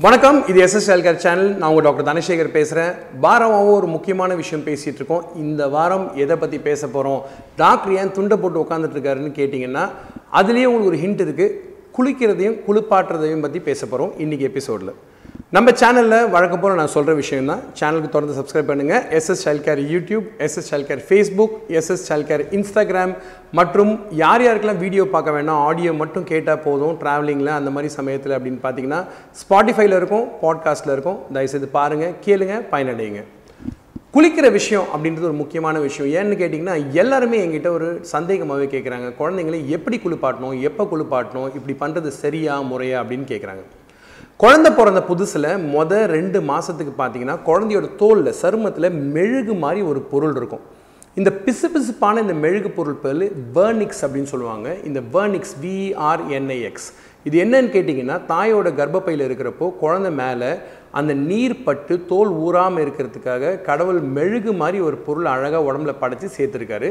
வணக்கம் இது SS ஹெல்கர் channel நான் உங்கள் டாக்டர் தனசேகர் பேசுகிறேன் வாரமாகவும் ஒரு முக்கியமான விஷயம் பேசிகிட்டு இருக்கோம். இந்த வாரம் எதை பற்றி பேச போகிறோம் டாக்டர் ஏன் துண்டை போட்டு உட்காந்துட்ருக்காருன்னு கேட்டிங்கன்னா அதுலேயே உங்களுக்கு ஒரு ஹிண்ட் இருக்குது குளிக்கிறதையும் குளிப்பாட்டுறதையும் பற்றி பேச போகிறோம் இன்றைக்கி எபிசோடில் நம்ம சேனலில் வழக்கம் போல் நான் சொல்கிற விஷயம் தான் சேனலுக்கு தொடர்ந்து சப்ஸ்கிரைப் பண்ணுங்கள் SS child care YouTube SS child care Facebook SS child care Instagram மற்றும் யார் யாருக்கெல்லாம் வீடியோ பார்க்க வேணாம் ஆடியோ மட்டும் கேட்டால் போதும் ட்ராவலிங்கில் அந்த மாதிரி சமயத்தில் அப்படின்னு பார்த்தீங்கன்னா ஸ்பாட்டிஃபைல இருக்கும் பாட்காஸ்ட்டில் இருக்கும். தயவுசெய்து பாருங்கள் கேளுங்க பயனடையுங்க. குளிக்கிற விஷயம் அப்படின்றது ஒரு முக்கியமான விஷயம். ஏன்னு கேட்டிங்கன்னா எல்லாருமே என்கிட்ட ஒரு சந்தேகமாகவே கேட்குறாங்க குழந்தைங்களை எப்படி குளிப்பாட்டணும் எப்போ குளிப்பாட்டணும் இப்படி பண்ணுறது சரியா முறையா அப்படின்னு கேட்குறாங்க குழந்தை பிறந்த புதுசில் மொதல் ரெண்டு மாதத்துக்கு பார்த்தீங்கன்னா குழந்தையோட தோலில் சருமத்தில் மெழுகு மாதிரி ஒரு பொருள் இருக்கும். இந்த பிசு பிசுப்பான இந்த மெழுகு பொருள் பேர் வேர்னிக்ஸ் அப்படின்னு சொல்லுவாங்க. இந்த வேர்னிக்ஸ் விஆர்என்ஐஎக்ஸ் இது என்னன்னு கேட்டிங்கன்னா தாயோட கர்ப்பப்பையில் இருக்கிறப்போ குழந்தை மேலே அந்த நீர் பட்டு தோல் ஊறாமல் இருக்கிறதுக்காக கடவுள் மெழுகு மாதிரி ஒரு பொருள் அழகாக உடம்புல படைச்சி சேர்த்துருக்காரு.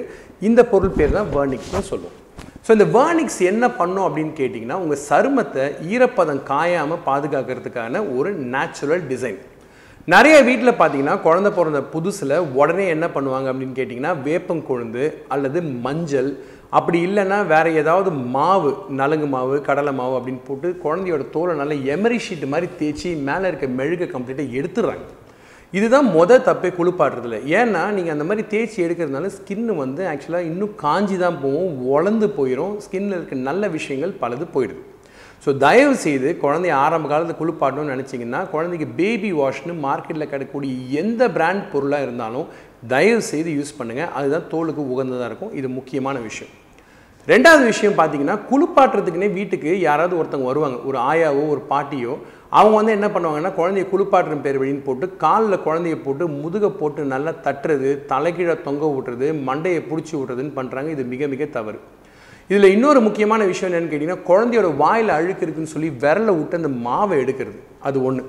இந்த பொருள் பேர் தான் வேர்னிக்ஸ்னு சொல்லுவோம். ஸோ இந்த வேர்னிக்ஸ் என்ன பண்ணும் அப்படின்னு கேட்டிங்கன்னா உங்கள் சருமத்தை ஈரப்பதம் காயாமல் பாதுகாக்கிறதுக்கான ஒரு நேச்சுரல் டிசைன் நிறைய வீட்டில் பார்த்தீங்கன்னா குழந்த பிறந்த புதுசில் உடனே என்ன பண்ணுவாங்க அப்படின்னு கேட்டிங்கன்னா வேப்பங்கொழுந்து அல்லது மஞ்சள். அப்படி இல்லைன்னா வேறு ஏதாவது மாவு நலுங்கு மாவு கடலை மாவு அப்படின்னு போட்டு குழந்தையோட தோலை நல்லா எமரி ஷீட் மாதிரி தேய்ச்சி மேலே இருக்க மெழுகை கம்ப்ளீட்டாக எடுத்துடுறாங்க. இதுதான் மொதல் தப்பே குளிப்பாடுறதுல ஏன்னா நீங்கள் அந்த மாதிரி தேய்ச்சி எடுக்கிறதுனால ஸ்கின்னு வந்து ஆக்சுவலாக இன்னும் காஞ்சி தான் போகும் உழந்து போயிடும் ஸ்கின்னில் இருக்க நல்ல விஷயங்கள் பலது போயிடுது. ஸோ தயவு செய்து குழந்தைய ஆரம்ப காலத்தில் குளிப்பாட்டணும்னு நினச்சிங்கன்னா குழந்தைக்கு பேபி வாஷ்னு மார்க்கெட்டில் கிடைக்கக்கூடிய எந்த பிராண்ட் பொருளாக இருந்தாலும் தயவு செய்து யூஸ் பண்ணுங்கள் அதுதான் தோலுக்கு உகந்ததாக இருக்கும். இது முக்கியமான விஷயம். ரெண்டாவது விஷயம் பார்த்தீங்கன்னா குளிப்பாட்டுறதுக்குனே வீட்டுக்கு யாராவது ஒருத்தவங்க வருவாங்க. ஒரு ஆயாவோ ஒரு பாட்டியோ அவங்க வந்து என்ன பண்ணுவாங்கன்னா குழந்தைய குளிப்பாட்டுற பேர் வழின்னு போட்டு காலில் குழந்தைய போட்டு முதுகை போட்டு நல்லா தட்டுறது தலைகீழ தொங்க விட்டுறது மண்டையை பிடிச்சி விட்றதுன்னு பண்ணுறாங்க இது மிக மிக தவறு. இதில் இன்னொரு முக்கியமான விஷயம் என்னென்னு கேட்டிங்கன்னா குழந்தையோட வாயில் அழுக்கு இருக்குன்னு சொல்லி விரலை விட்டு அந்த மாவை எடுக்கிறது. அது ஒன்று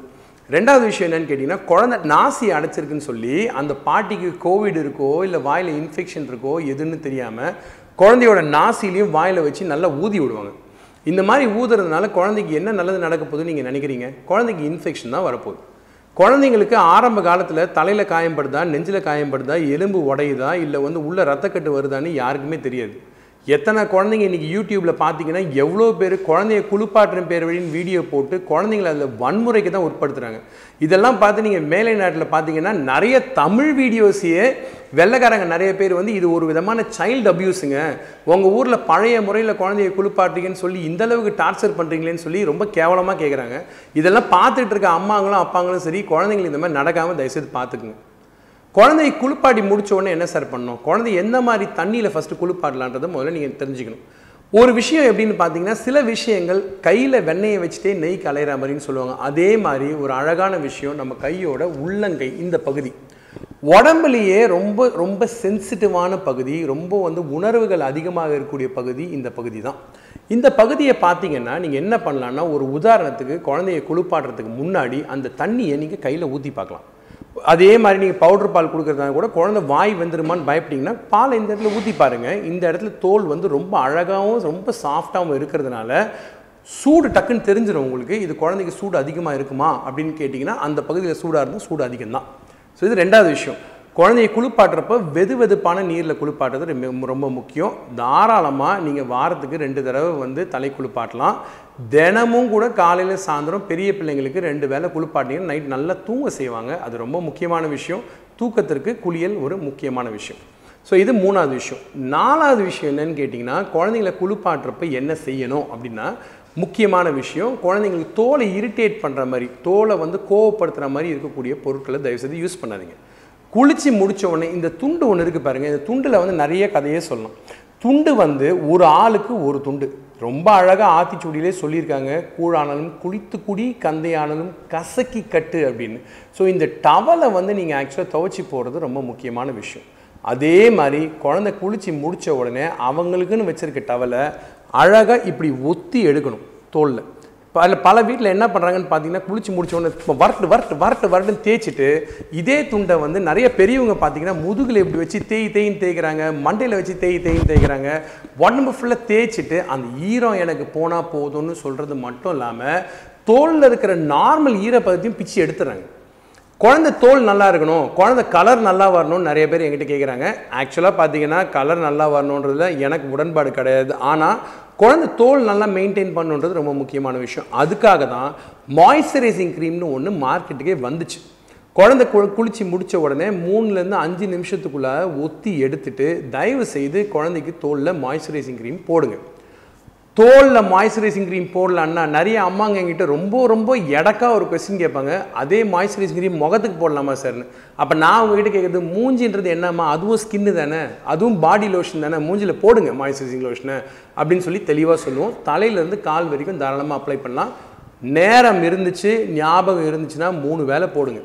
ரெண்டாவது விஷயம் என்னன்னு கேட்டிங்கன்னா குழந்தை நாசி அடைச்சிருக்குன்னு சொல்லி அந்த பாட்டிக்கு கோவிட் இருக்கோ இல்லை வாயில் இன்ஃபெக்ஷன் இருக்கோ எதுன்னு தெரியாமல் குழந்தையோட நாசிலையும் வாயில் வச்சு நல்லா ஊதி விடுவாங்க. இந்த மாதிரி ஊதுறதுனால குழந்தைக்கு என்ன நல்லது நடக்க போகுதுன்னு நீங்கள் நினைக்கிறீங்க? குழந்தைக்கு இன்ஃபெக்ஷன் தான் வரப்போகுது. குழந்தைங்களுக்கு ஆரம்ப காலத்தில் தலையில் காயம்படுதா நெஞ்சில் காயம்படுதா எலும்பு உடையுதா இல்லை வந்து உள்ள ரத்தக்கட்டு வருதான்னு யாருக்குமே தெரியாது. எத்தனை குழந்தைங்க இன்றைக்கி யூடியூப்பில் பார்த்தீங்கன்னா எவ்வளோ பேர் குழந்தைய குளிப்பாட்டுற பேர் வழின்னு வீடியோ போட்டு குழந்தைங்களை அதில் வன்முறைக்கு தான் உட்படுத்துகிறாங்க இதெல்லாம் பார்த்து நீங்கள் மேலை நாட்டில் பார்த்தீங்கன்னா நிறைய தமிழ் வீடியோஸையே வெள்ளைக்காரங்க நிறைய பேர் வந்து இது ஒரு விதமான சைல்டு அப்யூஸுங்க உங்கள் ஊரில் பழைய முறையில் குழந்தைய குளிப்பாட்டுறீங்கன்னு சொல்லி இந்தளவுக்கு டார்ச்சர் பண்ணுறீங்களேன்னு சொல்லி ரொம்ப கேவலமாக கேட்குறாங்க இதெல்லாம் பார்த்துட்டு இருக்க அம்மாங்களும் அப்பாங்களும் சரி குழந்தைங்களுக்கு இந்த மாதிரி நடக்காமல் தயவுசெய்து பார்த்துக்குங்க. குழந்தைய குளிப்பாட்டி முடிச்ச உடனே என்ன சார் பண்ணணும்? குழந்தை எந்த மாதிரி தண்ணியில் ஃபஸ்ட்டு குளிப்பாடலான்றதை முதல்ல நீங்கள் தெரிஞ்சுக்கணும். ஒரு விஷயம் எப்படின்னு பார்த்தீங்கன்னா சில விஷயங்கள் கையில் வெண்ணெயை வச்சுட்டே நெய் கலையிற மாதிரின்னு சொல்லுவாங்க. அதே மாதிரி ஒரு அழகான விஷயம் நம்ம கையோட உள்ளங்கை இந்த பகுதி. உடம்புலேயே ரொம்ப ரொம்ப சென்சிட்டிவான பகுதி ரொம்ப வந்து உணர்வுகள் அதிகமாக இருக்கக்கூடிய பகுதி இந்த பகுதி தான் இந்த பகுதியை பார்த்தீங்கன்னா நீங்கள் என்ன பண்ணலான்னா ஒரு உதாரணத்துக்கு குழந்தைய குளிப்பாடுறதுக்கு முன்னாடி அந்த தண்ணியை நீங்கள் கையில் ஊற்றி பார்க்கலாம். அதே மாதிரி நீங்கள் பவுடர் பால் கொடுக்குறதா கூட குழந்தை வாய் வந்துருமான்னு பயப்பட்டிங்கன்னா பால் இந்த இடத்துல ஊற்றி பாருங்கள் இந்த இடத்துல தோல் வந்து ரொம்ப அழகாகவும் ரொம்ப சாஃப்டாகவும் இருக்கிறதுனால சூடு டக்குன்னு தெரிஞ்சிடும் உங்களுக்கு. இது குழந்தைக்கு சூடு அதிகமாக இருக்குமா அப்படின்னு கேட்டிங்கன்னா அந்த பகுதியில் சூடாக இருந்தால் சூடு அதிகம்தான். ஸோ இது ரெண்டாவது விஷயம். குழந்தைய குளிப்பாட்டுறப்ப வெது வெதுப்பான நீரில் குளிப்பாட்டுறது ரொம்ப ரொம்ப முக்கியம். தாராளமாக நீங்கள் வாரத்துக்கு ரெண்டு தடவை வந்து தலை குளிப்பாட்டலாம். தினமும் கூட காலையில் சாயந்தரம் பெரிய பிள்ளைங்களுக்கு ரெண்டு வேளை குளிப்பாட்டினீங்கன்னா நைட் நல்லா தூங்க செய்வாங்க. அது ரொம்ப முக்கியமான விஷயம். தூக்கத்திற்கு குளியல் ஒரு முக்கியமான விஷயம். ஸோ இது மூணாவது விஷயம். நாலாவது விஷயம் என்னன்னு கேட்டிங்கன்னா குழந்தைங்களை குளிப்பாட்டுறப்ப என்ன செய்யணும் அப்படின்னா முக்கியமான விஷயம் குழந்தைங்களுக்கு தோலை இரிட்டேட் பண்ணுற மாதிரி தோலை வந்து கோவப்படுத்துகிற மாதிரி இருக்கக்கூடிய பொருட்களை தயவுசெய்து யூஸ் பண்ணாதீங்க. குளித்து முடித்த உடனே இந்த துண்டு ஒன்று இருக்குது பாருங்கள் இந்த துண்டில் வந்து நிறைய கதையே சொல்லலாம். துண்டு வந்து ஒரு ஆளுக்கு ஒரு துண்டு. ரொம்ப அழகாக ஆத்திச்சூடியிலே சொல்லியிருக்காங்க கூழானாலும் குளித்து குடி கந்தையானாலும் கசக்கி கட்டு அப்படின்னு. ஸோ இந்த டவலை வந்து நீங்கள் ஆக்சுவலாக துவைச்சி போடுறது ரொம்ப முக்கியமான விஷயம். அதே மாதிரி குழந்தை குளித்து முடித்த உடனே அவங்களுக்குன்னு வச்சுருக்க டவலை அழகாக இப்படி ஒத்தி எடுக்கணும் தோலில். பல பல வீட்டில் என்ன பண்ணுறாங்கன்னு பார்த்தீங்கன்னா குளிச்சு முடிச்ச இப்போ வரட்டு வரட்டு வரட்டு வரட்டுன்னு தேய்ச்சிட்டு இதே துண்டை வந்து நிறைய பெரியவங்க பார்த்தீங்கன்னா முதுகில் இப்படி வச்சு தேய் தேயின்னு தேய்க்கிறாங்க மண்டையில் வச்சு தேய் தேயின்னு தேய்க்கிறாங்க. உடம்பு ஃபுல்லாக தேய்ச்சிட்டு அந்த ஈரம் எனக்கு போனால் போதும்னு சொல்கிறது மட்டும் இல்லாமல் தோலில் இருக்கிற நார்மல் ஈரப்பதத்தையும் பிச்சு எடுத்துறாங்க குழந்தை தோல் நல்லா இருக்கணும் குழந்தை கலர் நல்லா வரணும்னு நிறைய பேர் என்கிட்ட கேட்குறாங்க ஆக்சுவலாக பார்த்தீங்கன்னா கலர் நல்லா வரணுன்றதுல எனக்கு உடன்பாடு கிடையாது. ஆனால் குழந்தை தோல் நல்லா மெயின்டைன் பண்ணுன்றது ரொம்ப முக்கியமான விஷயம். அதுக்காக தான் மாய்ஸ்சரைசிங் க்ரீம்னு ஒன்று மார்க்கெட்டுக்கே வந்துச்சு. குழந்தை கு குளித்து முடிச்ச உடனே மூணுலேருந்து அஞ்சு நிமிஷத்துக்குள்ளே ஒத்தி எடுத்துட்டு தயவு செய்து குழந்தைக்கு தோலில் மாய்ஸ்சரைசிங் க்ரீம் போடுங்க. தோலில் மாய்ஸ்சரைசிங் க்ரீம் போடலான்னா நிறைய அம்மாங்க என்கிட்ட ரொம்ப ரொம்ப எடக்கா ஒரு கொஸ்டின் கேட்பாங்க. அதே மாய்ஸ்சரைசிங் க்ரீம் முகத்துக்கு போடலாமா சார்னு அப்போ நான் உங்ககிட்ட கேட்குறது மூஞ்சின்றது என்னம்மா? அதுவும் ஸ்கின்னு தானே? அதுவும் பாடி லோஷன் தானே? மூஞ்சில் போடுங்க மாய்ஸ்சரைசிங் லோஷனை அப்படின்னு சொல்லி தெளிவாக சொல்லுவோம். தலையிலேருந்து கால் வரைக்கும் தாராளமாக அப்ளை பண்ணலாம். நேரம் இருந்துச்சு ஞாபகம் இருந்துச்சுன்னா மூணு வேலை போடுங்க.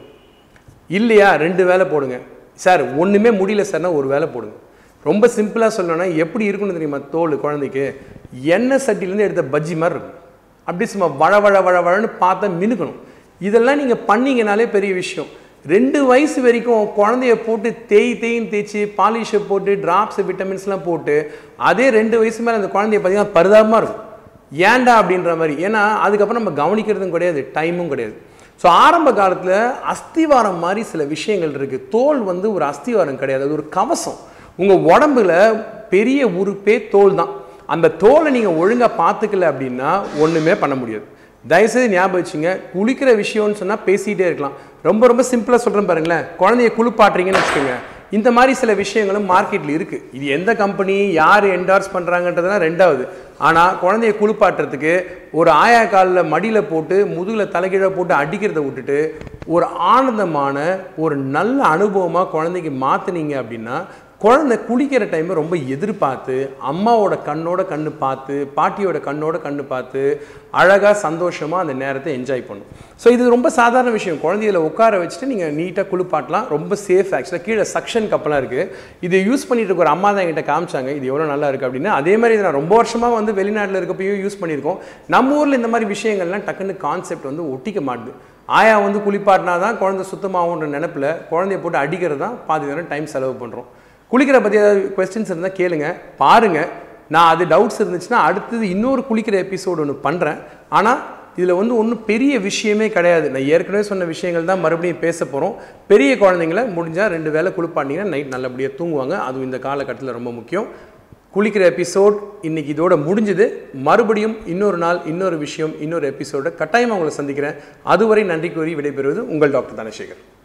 இல்லையா? ரெண்டு வேலை போடுங்க. சார் ஒன்றுமே முடியல சார்னா ஒரு வேலை போடுங்க. ரொம்ப சிம்பிளாக சொல்லணும்னா எப்படி இருக்குன்னு தெரியுமா தோல் குழந்தைக்கு? எண்ணெய் சட்டிலேருந்து எடுத்த பஜ்ஜி மாதிரி இருக்கும். அப்படி சும்மா வழ வழ வழ வழன்னு பார்த்தா மினுக்கணும். இதெல்லாம் நீங்கள் பண்ணிங்கனாலே பெரிய விஷயம். ரெண்டு வயசு வரைக்கும் குழந்தைய போட்டு தேய் தேயின்னு தேய்ச்சி பாலிஷை போட்டு ட்ராப்ஸ் விட்டமின்ஸ்லாம் போட்டு அதே ரெண்டு வயசு மேலே அந்த குழந்தைய பார்த்தீங்கன்னா பரிதாபமாக இருக்கும். ஏன்டா அப்படின்ற மாதிரி. ஏன்னா அதுக்கப்புறம் நம்ம கவனிக்கிறதும் கிடையாது டைமும் கிடையாது. ஸோ ஆரம்ப காலத்தில் அஸ்திவாரம் மாதிரி சில விஷயங்கள் இருக்குது தோல் வந்து ஒரு அஸ்திவாரம் கிடையாது. அது ஒரு கவசம். உங்கள் உடம்புல பெரிய உறுப்பே தோல் தான். அந்த தோலை நீங்கள் ஒழுங்காக பார்த்துக்கல அப்படின்னா ஒன்றுமே பண்ண முடியாது. தயவுசெய்து ஞாபகம் வச்சுங்க குளிக்கிற விஷயம்னு சொன்னால் பேசிகிட்டே இருக்கலாம். ரொம்ப ரொம்ப சிம்பிளாக சொல்கிறேன் பாருங்களேன் குழந்தைய குளிப்பாட்டுறீங்கன்னு வச்சுக்கோங்க. இந்த மாதிரி சில விஷயங்களும் மார்க்கெட்டில் இருக்குது இது எந்த கம்பெனி யார் என்டார்ஸ் பண்ணுறாங்கன்றதுலாம் ரெண்டாவது. ஆனால் குழந்தைய குளிப்பாட்டுறதுக்கு ஒரு ஆயா காலில் மடியில் போட்டு முதுகில் தலைகீழ போட்டு அடிக்கிறத விட்டுட்டு ஒரு ஆனந்தமான ஒரு நல்ல அனுபவமாக குழந்தைக்கு மாற்றுனீங்க அப்படின்னா குழந்தை குளிக்கிற டைமை ரொம்ப எதிர்பார்த்து அம்மாவோட கண்ணோட கண்ணு பார்த்து பாட்டியோட கண்ணோட கண்ணு பார்த்து அழகாக சந்தோஷமாக அந்த நேரத்தை என்ஜாய் பண்ணும். ஸோ இது ரொம்ப சாதாரண விஷயம். குழந்தையில உட்கார வச்சுட்டு நீங்கள் நீட்டாக குளிப்பாட்டலாம். ரொம்ப சேஃப் ஆக்சுவலாக கீழே சக்ஷன் கப்பெல்லாம் இருக்குது இதை யூஸ் பண்ணிட்டு இருக்க ஒரு அம்மா தான் என்கிட்ட காமிச்சாங்க இது எவ்வளோ நல்லா இருக்குது அப்படின்னு. அதே மாதிரி இதை நான் ரொம்ப வருஷமாக வந்து வெளிநாட்டில் இருக்கப்பயும் யூஸ் பண்ணியிருக்கோம். நம்ம ஊரில் இந்த மாதிரி விஷயங்கள்லாம் டக்குன்னு கான்செப்ட் வந்து ஒட்டிக்க மாட்டுது. ஆயா வந்து குளிப்பாட்டினா தான் குழந்தை சுத்தமாகுன்ற நினப்பில் குழந்தைய போட்டு அடிக்கிறது தான் பாதி நேரம் டைம் செலவு பண்ணுறோம் குளிக்கிற பற்றி ஏதாவது கொஸ்டின்ஸ் இருந்தால் கேளுங்க. பாருங்கள் நான் அது டவுட்ஸ் இருந்துச்சுன்னா அடுத்தது இன்னொரு குளிக்கிற எபிசோடு ஒன்று பண்ணுறேன் ஆனால் இதில் வந்து ஒன்றும் பெரிய விஷயமே கிடையாது. நான் ஏற்கனவே சொன்ன விஷயங்கள் தான் மறுபடியும் பேச போகிறோம் பெரிய குழந்தைங்கள முடிஞ்சால் ரெண்டு வேளை குளிப்பாட்டிங்கன்னா நைட் நல்லபடியாக தூங்குவாங்க. அதுவும் இந்த காலகட்டத்தில் ரொம்ப முக்கியம். குளிக்கிற எபிசோட் இன்றைக்கி இதோட முடிஞ்சுது. மறுபடியும் இன்னொரு நாள் இன்னொரு விஷயம் இன்னொரு எபிசோட கட்டாயமாக உங்களை சந்திக்கிறேன். அதுவரை நன்றி கூறி விடைபெறுவது உங்கள் டாக்டர் தனசேகர்.